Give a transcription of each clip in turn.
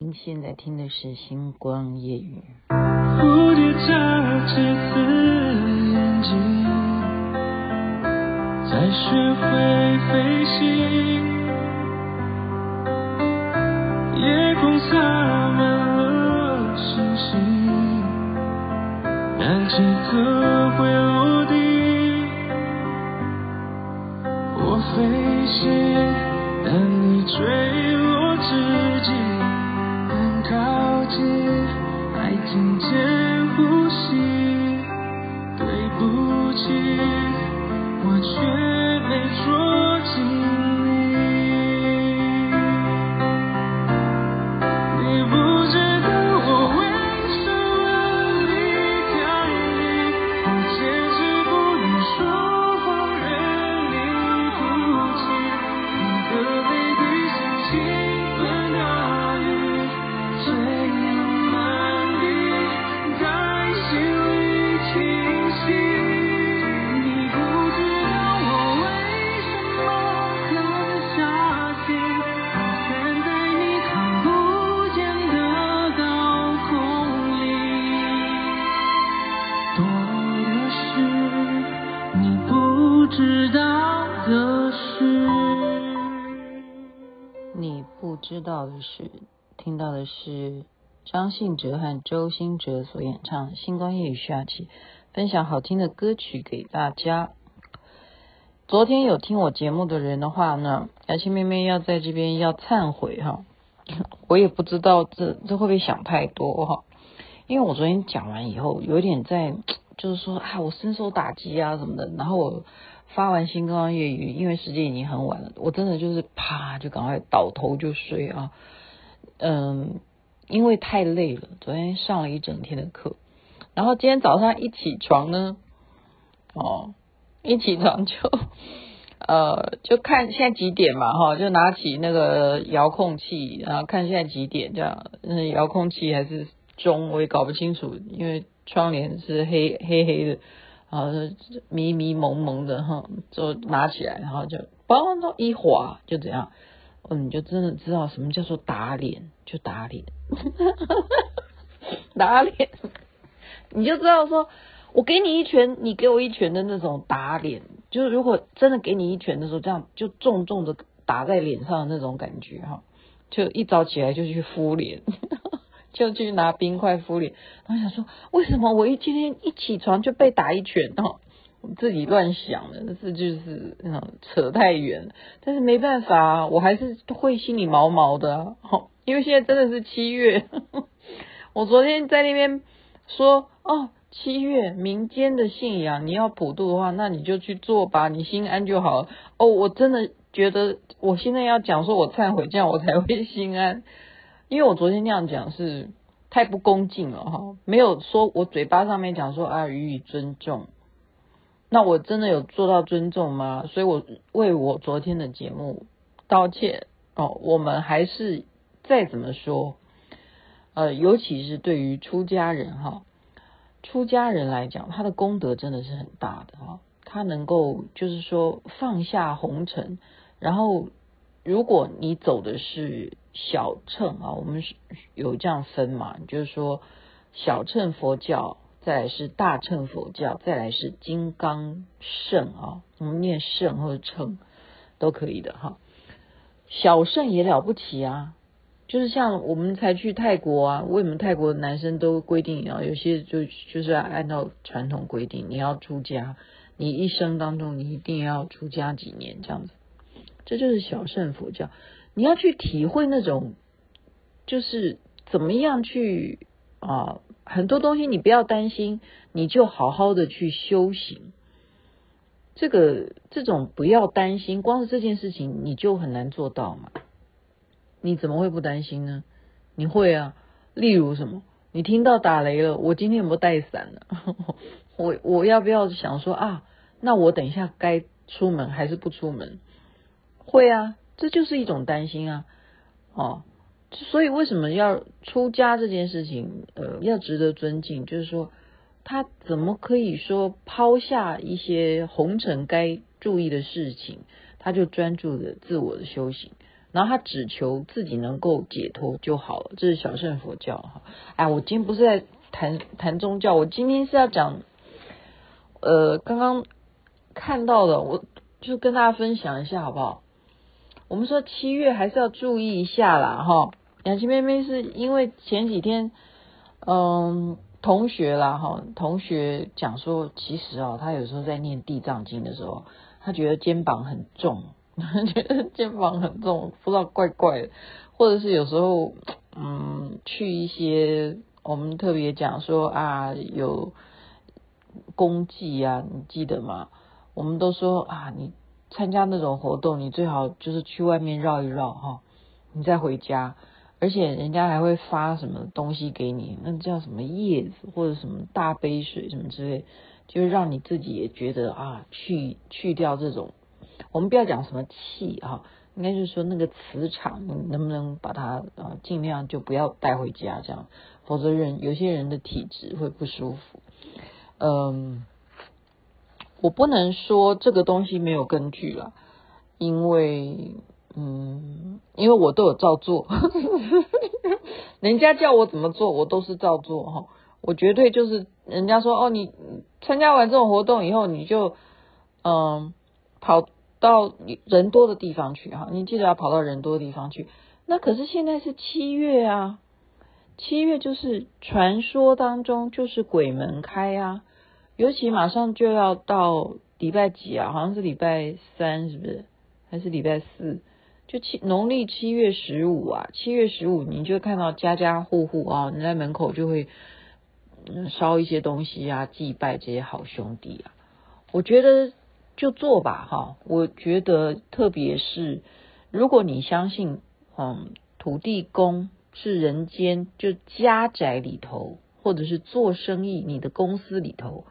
您现在听的是《星光夜语》。蝴蝶眨着几次眼睛，在学会飞行。夜空洒满了星星，但几颗会落地。我飞行，但你坠落之际。靠近，还听见呼吸，对不起，我却没捉紧。知道的是，听到的是张信哲和周兴哲所演唱《星光夜雨》下期，分享好听的歌曲给大家。昨天有听我节目的人的话呢，雅琪妹妹要在这边要忏悔哈，我也不知道这这会不会想太多哈，因为我昨天讲完以后，有点在就是说啊，我深受打击啊什么的，然后我。发完星光夜语，因为时间已经很晚了，我真的就是啪就赶快倒头就睡啊。嗯，因为太累了，昨天上了一整天的课，然后今天早上一起床呢，哦，一起床就呃就看现在几点嘛哈，就拿起那个遥控器，然后看现在几点这样，嗯，遥控器还是钟我也搞不清楚，因为窗帘是黑黑黑的。然后迷迷蒙蒙的哈，就拿起来，然后就嘣一滑，就怎样，嗯，你就真的知道什么叫做打脸，就打脸，打脸，你就知道说，我给你一拳，你给我一拳的那种打脸，就是如果真的给你一拳的时候，这样就重重的打在脸上的那种感觉哈，就一早起来就去敷脸。就去拿冰块敷脸，然后想说，为什么我一今天一起床就被打一拳哦？自己乱想的，这就是嗯扯太远，但是没办法，我还是会心里毛毛的，因为现在真的是七月，我昨天在那边说哦，七月民间的信仰，你要普渡的话，那你就去做吧，你心安就好了。哦，我真的觉得我现在要讲说我忏悔，这样我才会心安。因为我昨天那样讲是太不恭敬了哈，没有说我嘴巴上面讲说啊予以尊重，那我真的有做到尊重吗？所以我为我昨天的节目道歉哦。我们还是再怎么说，呃，尤其是对于出家人哈，出家人来讲，他的功德真的是很大的哈，他能够就是说放下红尘，然后。如果你走的是小乘啊，我们是有这样分嘛，就是说小乘佛教，再来是大乘佛教，再来是金刚圣啊，我们念圣或者乘都可以的哈。小圣也了不起啊，就是像我们才去泰国啊，为什么泰国的男生都规定啊？有些就就是要按照传统规定，你要出家，你一生当中你一定要出家几年这样子。这就是小圣佛教，你要去体会那种，就是怎么样去啊，很多东西你不要担心，你就好好的去修行。这个这种不要担心，光是这件事情你就很难做到嘛。你怎么会不担心呢？你会啊，例如什么？你听到打雷了，我今天有没有带伞呢？我我要不要想说啊？那我等一下该出门还是不出门？会啊，这就是一种担心啊，哦，所以为什么要出家这件事情，呃，要值得尊敬，就是说他怎么可以说抛下一些红尘该注意的事情，他就专注的自我的修行，然后他只求自己能够解脱就好了，这是小乘佛教哈。哎，我今天不是在谈谈宗教，我今天是要讲，呃，刚刚看到的，我就跟大家分享一下好不好？我们说七月还是要注意一下啦哈。雅琪妹妹是因为前几天，嗯，同学啦哈，同学讲说，其实啊，他有时候在念地藏经的时候，他觉得肩膀很重。觉得肩膀很重，不知道怪怪的，或者是有时候，嗯，去一些我们特别讲说啊，有功绩啊，你记得吗？我们都说啊，你参加那种活动，你最好就是去外面绕一绕哈，你再回家，而且人家还会发什么东西给你，那叫什么叶子或者什么大杯水什么之类，就是让你自己也觉得啊，去去掉这种。我们不要讲什么气哈，应该就是说那个磁场，你能不能把它啊尽量就不要带回家，这样，否则人有些人的体质会不舒服。嗯，我不能说这个东西没有根据了，因为嗯，因为我都有照做，人家叫我怎么做，我都是照做哈。我绝对就是人家说哦，你参加完这种活动以后，你就嗯跑。到人多的地方去哈，你记得要跑到人多的地方去。那可是现在是七月啊，七月就是传说当中就是鬼门开啊，尤其马上就要到礼拜几啊？好像是礼拜三，是不是？还是礼拜四？就七农历七月十五啊，七月十五你就看到家家户户啊，你在门口就会烧一些东西啊，祭拜这些好兄弟啊。我觉得。就做吧，哈！我觉得，特别是如果你相信，嗯，土地公是人间就家宅里头，或者是做生意你的公司里头，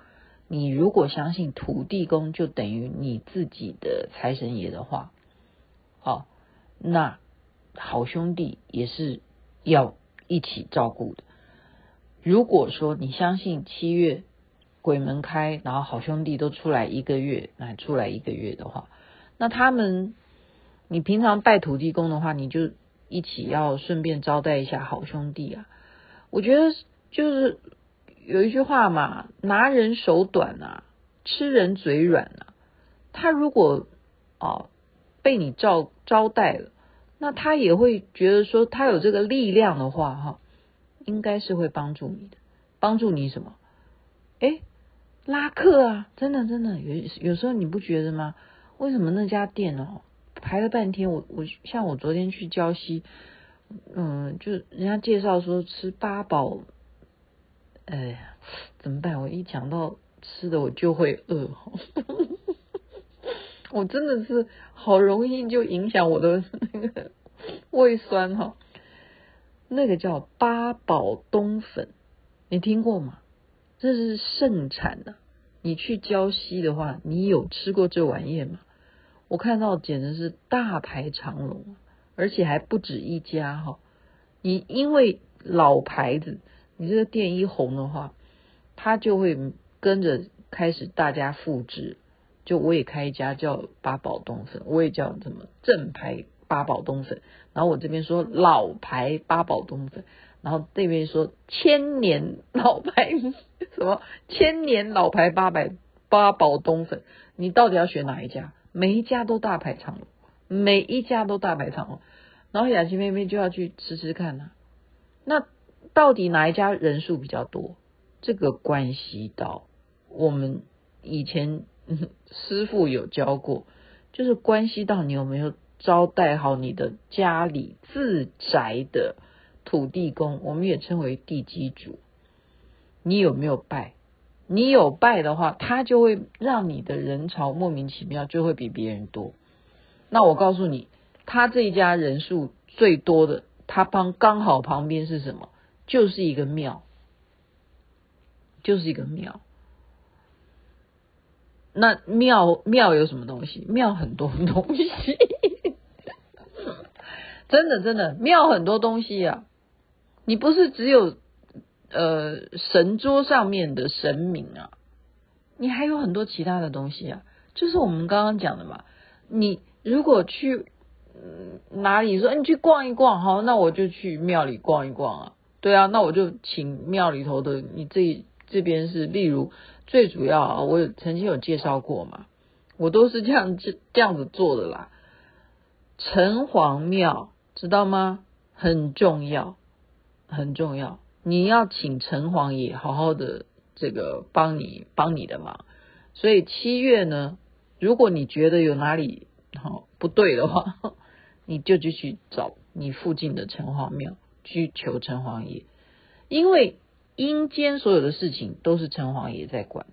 你如果相信土地公就等于你自己的财神爷的话，好，那好兄弟也是要一起照顾的。如果说你相信七月。鬼门开，然后好兄弟都出来一个月，那出来一个月的话，那他们，你平常拜土地公的话，你就一起要顺便招待一下好兄弟啊。我觉得就是有一句话嘛，拿人手短啊，吃人嘴软啊。他如果哦被你招招待了，那他也会觉得说他有这个力量的话，哈，应该是会帮助你的，帮助你什么？诶。拉客啊，真的真的有有时候你不觉得吗？为什么那家店哦排了半天？我我像我昨天去郊西，嗯，就人家介绍说吃八宝，哎呀，怎么办？我一讲到吃的我就会饿，我真的是好容易就影响我的那个胃酸哈。那个叫八宝冬粉，你听过吗？这是盛产的，你去礁溪的话，你有吃过这玩意吗？我看到简直是大排长龙，而且还不止一家哈。你因为老牌子，你这个店一红的话，它就会跟着开始大家复制。就我也开一家叫八宝冬粉，我也叫什么正牌八宝冬粉，然后我这边说老牌八宝冬粉。然后那边说千年老牌什么千年老牌八百八宝冬粉，你到底要选哪一家？每一家都大排长龙，每一家都大排长龙。然后雅琪妹妹就要去吃吃看啊。那到底哪一家人数比较多？这个关系到我们以前 师傅有教过，就是关系到你有没有招待好你的家里自宅的。土地公，我们也称为地基主。你有没有拜？你有拜的话，他就会让你的人潮莫名其妙就会比别人多。那我告诉你，他这一家人数最多的，他旁刚好旁边是什么？就是一个庙，就是一个庙。那庙庙有什么东西？庙很多东西，真的真的庙很多东西啊。你不是只有呃神桌上面的神明啊，你还有很多其他的东西啊。就是我们刚刚讲的嘛，你如果去哪里说，你去逛一逛，好，那我就去庙里逛一逛啊。对啊，那我就请庙里头的，你这这边是，例如最主要啊，我曾经有介绍过嘛，我都是这样这这样子做的啦。城隍庙知道吗？很重要，很重要。你要请城隍爷好好的这个帮你帮你的忙。所以七月呢，如果你觉得有哪里好不对的话，你就继续找你附近的城隍庙去求城隍爷，因为阴间所有的事情都是城隍爷在管，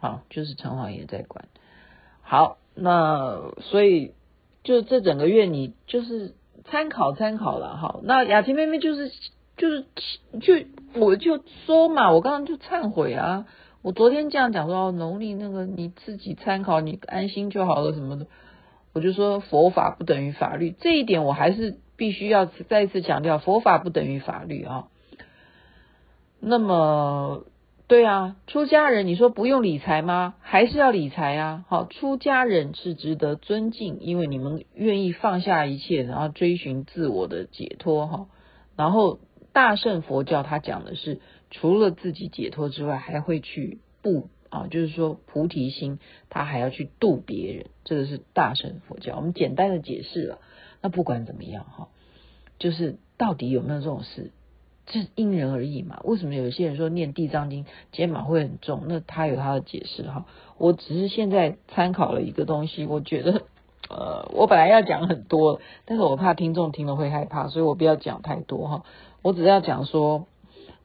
好，就是城隍爷在管。好，那所以就这整个月你就是参考参考了，好，那雅琪妹妹就是就是就我就说嘛，我刚刚就忏悔啊。我昨天这样讲说哦，农历那个你自己参考，你安心就好了什么的。我就说佛法不等于法律，这一点我还是必须要再次强调，佛法不等于法律啊。那么，对啊，出家人你说不用理财吗？还是要理财啊。好，出家人是值得尊敬，因为你们愿意放下一切，然后追寻自我的解脱哈。然后大乘佛教他讲的是。除了自己解脱之外，还会去度啊，就是说菩提心，他还要去度别人，这个是大乘佛教。我们简单的解释了。那不管怎么样哈，就是到底有没有这种事，这因人而异嘛。为什么有些人说念地藏经肩膀会很重？那他有他的解释哈。我只是现在参考了一个东西，我觉得呃，我本来要讲很多，但是我怕听众听了会害怕，所以我不要讲太多哈。我只要讲说。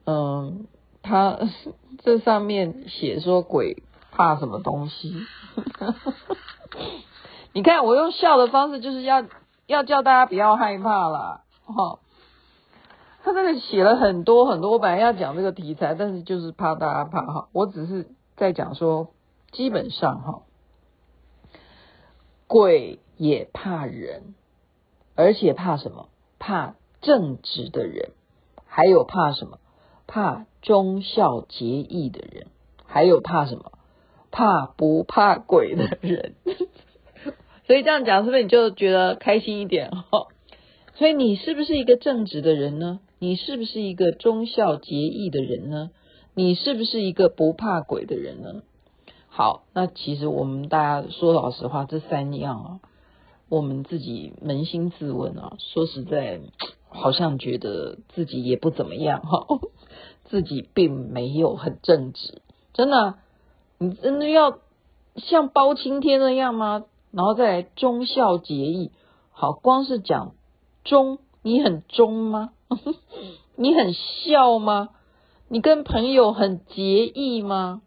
嗯，他 这上面写说鬼怕什么东西？你看我用笑的方式，就是要要叫大家不要害怕啦。哈。他这里写了很多很多，我本来要讲这个题材，但是就是怕大家怕哈。我只是在讲说，基本上哈，鬼也怕人，而且怕什么？怕正直的人，还有怕什么？怕忠孝节义的人，还有怕什么？怕不怕鬼的人。所以这样讲，是不是你就觉得开心一点？哈，所以你是不是一个正直的人呢？你是不是一个忠孝节义的人呢？你是不是一个不怕鬼的人呢？好，那其实我们大家说老实话，这三样啊，我们自己扪心自问啊，说实在。好像觉得自己也不怎么样哈，自己并没有很正直，真的，你真的要像包青天那样吗？然后再来忠孝节义，好，光是讲忠，你很忠吗？你很孝吗？你跟朋友很结义吗？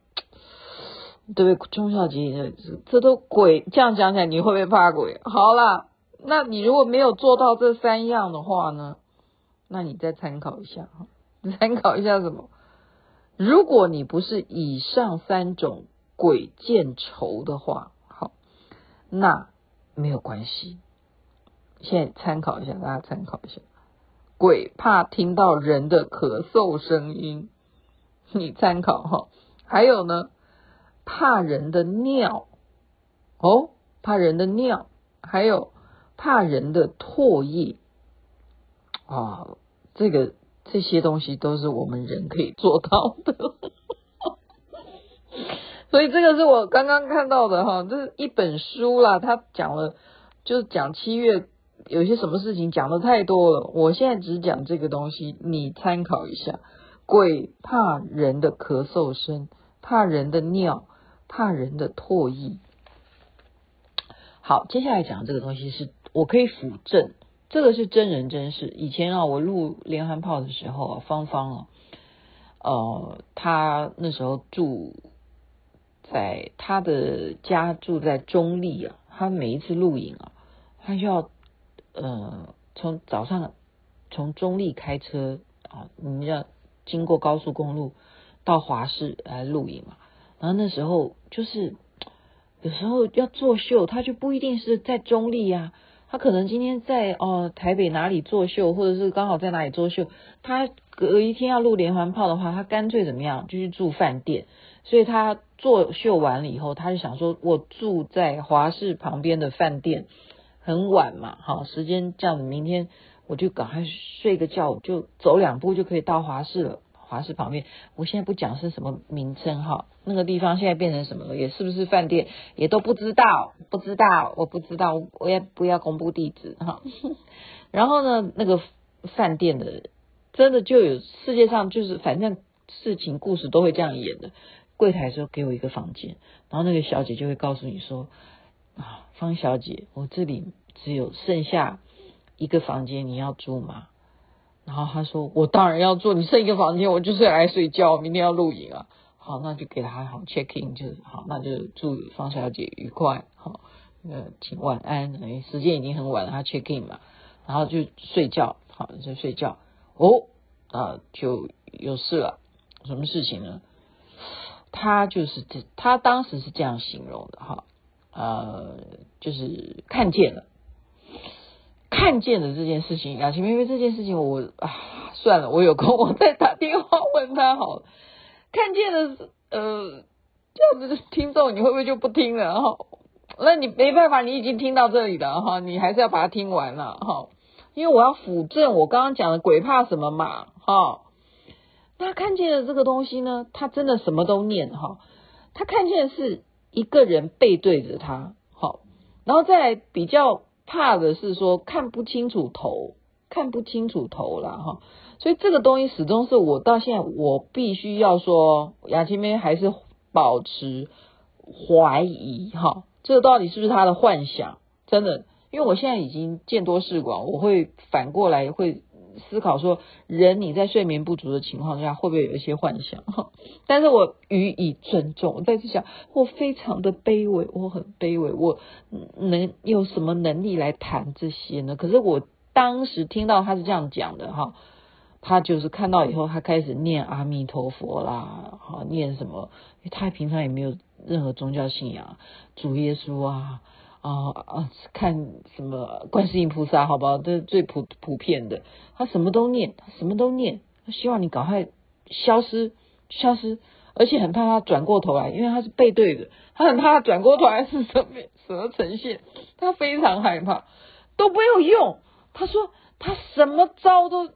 对不对？忠孝节义，这都鬼，这样讲起来你会不会怕鬼？好啦。那你如果没有做到这三样的话呢？那你再参考一下哈，参考一下什么？如果你不是以上三种鬼见愁的话，好，那没有关系。现在参考一下，大家参考一下。鬼怕听到人的咳嗽声音，你参考哈。还有呢，怕人的尿，哦，怕人的尿，还有。怕人的唾液啊，这个这些东西都是我们人可以做到的，所以这个是我刚刚看到的哈，这是一本书啦，他讲了，就是讲七月有些什么事情讲的太多了，我现在只讲这个东西，你参考一下。鬼怕人的咳嗽声，怕人的尿，怕人的唾液。好，接下来讲这个东西是。我可以辅证，这个是真人真事。以前啊，我录连环炮的时候啊，芳芳啊，呃，他那时候住在他的家，住在中立啊。他每一次录影啊，他就要呃从早上从中立开车啊，你要经过高速公路到华氏来露营嘛。然后那时候就是有时候要作秀，他就不一定是在中立呀。他可能今天在哦台北哪里作秀，或者是刚好在哪里作秀。他隔一天要录连环炮的话，他干脆怎么样就去住饭店。所以他作秀完了以后，他就想说，我住在华氏旁边的饭店很晚嘛，好，时间这样子，明天我就赶快睡个觉，就走两步就可以到华氏了。华氏旁边，我现在不讲是什么名称哈，那个地方现在变成什么了？也是不是饭店？也都不知道，不知道，我不知道，我也不要公布地址哈。然后呢，那个饭店的真的就有世界上就是反正事情故事都会这样演的。柜台说给我一个房间，然后那个小姐就会告诉你说方小姐，我这里只有剩下一个房间，你要住吗？然后他说：“我当然要住，你剩一个房间，我就是来睡觉，明天要录影啊。”好，那就给他好 check in，就好，那就祝方小姐愉快。好，呃，请晚安。哎，时间已经很晚了，他 check in 嘛，然后就睡觉，好，就睡觉。哦，啊，就有事了，什么事情呢？他就是这，他当时是这样形容的哈，呃，就是看见了。看见了这件事情，雅琪妹妹这件事情我，啊算了，我有空我再打电话问他好了。看见的呃这样子的听众，你会不会就不听了哈？那你没办法，你已经听到这里了哈，你还是要把它听完了哈，因为我要辅证我刚刚讲的鬼怕什么嘛哈。那看见的这个东西呢，他真的什么都念哈，他看见的是一个人背对着他，好，然后再来比较。怕的是说看不清楚头，看不清楚头了哈，所以这个东西始终是我到现在我必须要说，雅琪妹还是保持怀疑哈，这个到底是不是他的幻想？真的，因为我现在已经见多识广，我会反过来会。思考说，人你在睡眠不足的情况下，会不会有一些幻想？但是我予以尊重。我在这想，我非常的卑微，我很卑微，我能有什么能力来谈这些呢？可是我当时听到他是这样讲的哈，他就是看到以后，他开始念阿弥陀佛啦，哈，念什么？他平常也没有任何宗教信仰，主耶稣啊。啊啊！看什么观世音菩萨，好不好？这是最普普遍的。他什么都念，他什么都念。他希望你赶快消失，消失，而且很怕他转过头来，因为他是背对的，他很怕他转过头来是什么什么呈现，他非常害怕，都没有用。他说他什么招都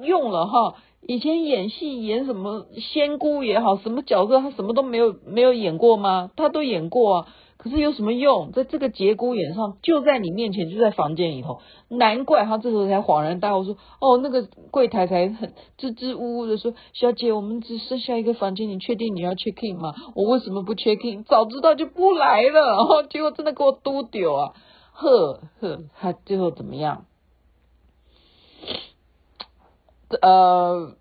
用了哈，以前演戏演什么仙姑也好，什么角色他什么都没有没有演过吗？他都演过啊。可是有什么用？在这个节骨眼上，就在你面前，就在房间里头。难怪他这时候才恍然大悟，说：“哦，那个柜台才很支支吾吾的说，小姐，我们只剩下一个房间，你确定你要 check in 吗？我为什么不 check in？早知道就不来了。哦”结果真的给我嘟丢啊！呵呵，他最后怎么样？呃，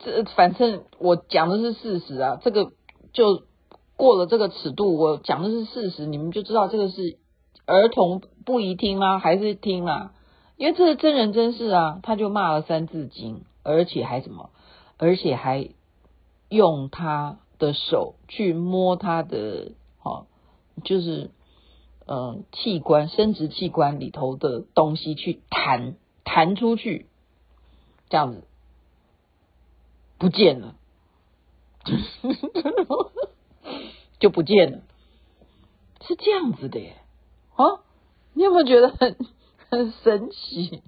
这反正我讲的是事实啊，这个就。过了这个尺度，我讲的是事实，你们就知道这个是儿童不宜听吗，还是听啊？因为这是真人真事啊，他就骂了三字经，而且还什么？而且还用他的手去摸他的，哦，就是呃器官，生殖器官里头的东西去弹弹出去，这样子不见了。就不见了，是这样子的耶，啊，你有没有觉得很很神奇？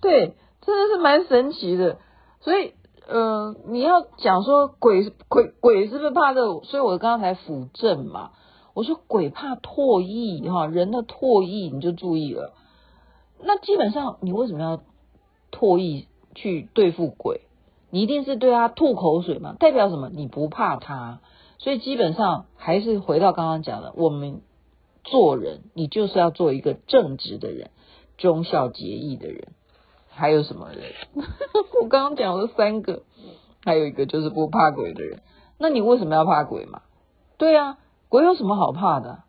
对，真的是蛮神奇的。所以，呃，你要讲说鬼鬼鬼是不是怕这？所以我刚才辅证嘛，我说鬼怕唾液哈，人的唾液你就注意了。那基本上你为什么要唾液去对付鬼？你一定是对他吐口水嘛？代表什么？你不怕他。所以基本上还是回到刚刚讲的，我们做人，你就是要做一个正直的人，忠孝节义的人。还有什么人？我刚刚讲了三个，还有一个就是不怕鬼的人。那你为什么要怕鬼嘛？对啊，鬼有什么好怕的？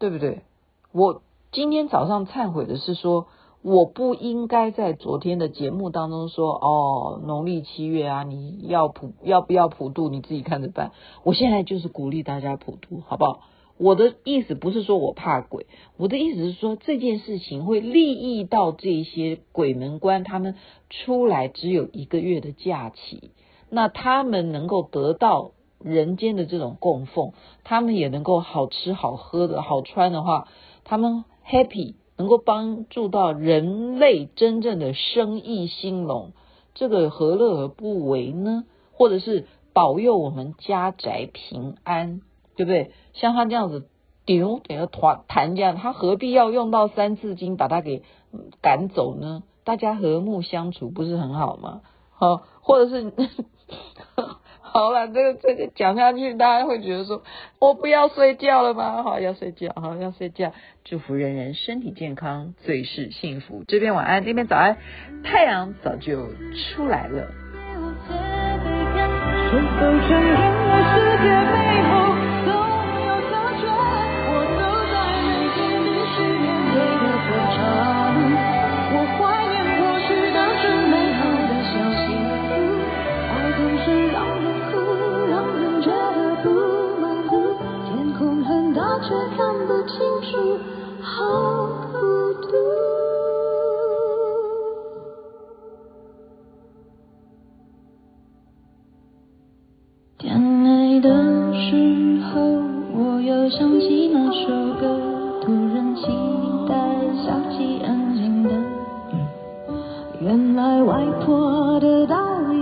对不对？我今天早上忏悔的是说。我不应该在昨天的节目当中说哦，农历七月啊，你要普要不要普渡，你自己看着办。我现在就是鼓励大家普渡，好不好？我的意思不是说我怕鬼，我的意思是说这件事情会利益到这些鬼门关，他们出来只有一个月的假期，那他们能够得到人间的这种供奉，他们也能够好吃好喝的好穿的话，他们 happy。能够帮助到人类真正的生意兴隆，这个何乐而不为呢？或者是保佑我们家宅平安，对不对？像他这样子丢等于团谈这样，他何必要用到三字经把他给赶走呢？大家和睦相处不是很好吗？好，或者是。好了，这个这个讲下去，大家会觉得说，我不要睡觉了吗？好，要睡觉，好，要睡觉。祝福人人身体健康，最是幸福。这边晚安，那边早安，太阳早就出来了。在外婆的道理，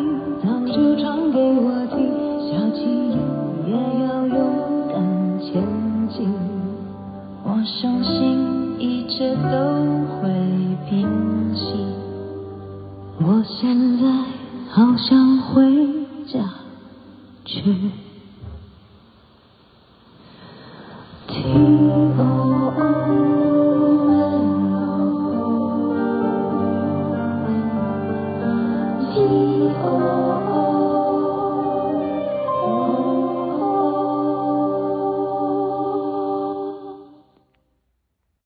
早就唱给我听。小企鹅也要勇敢前进，我相信一切都会平息。我现在好想回。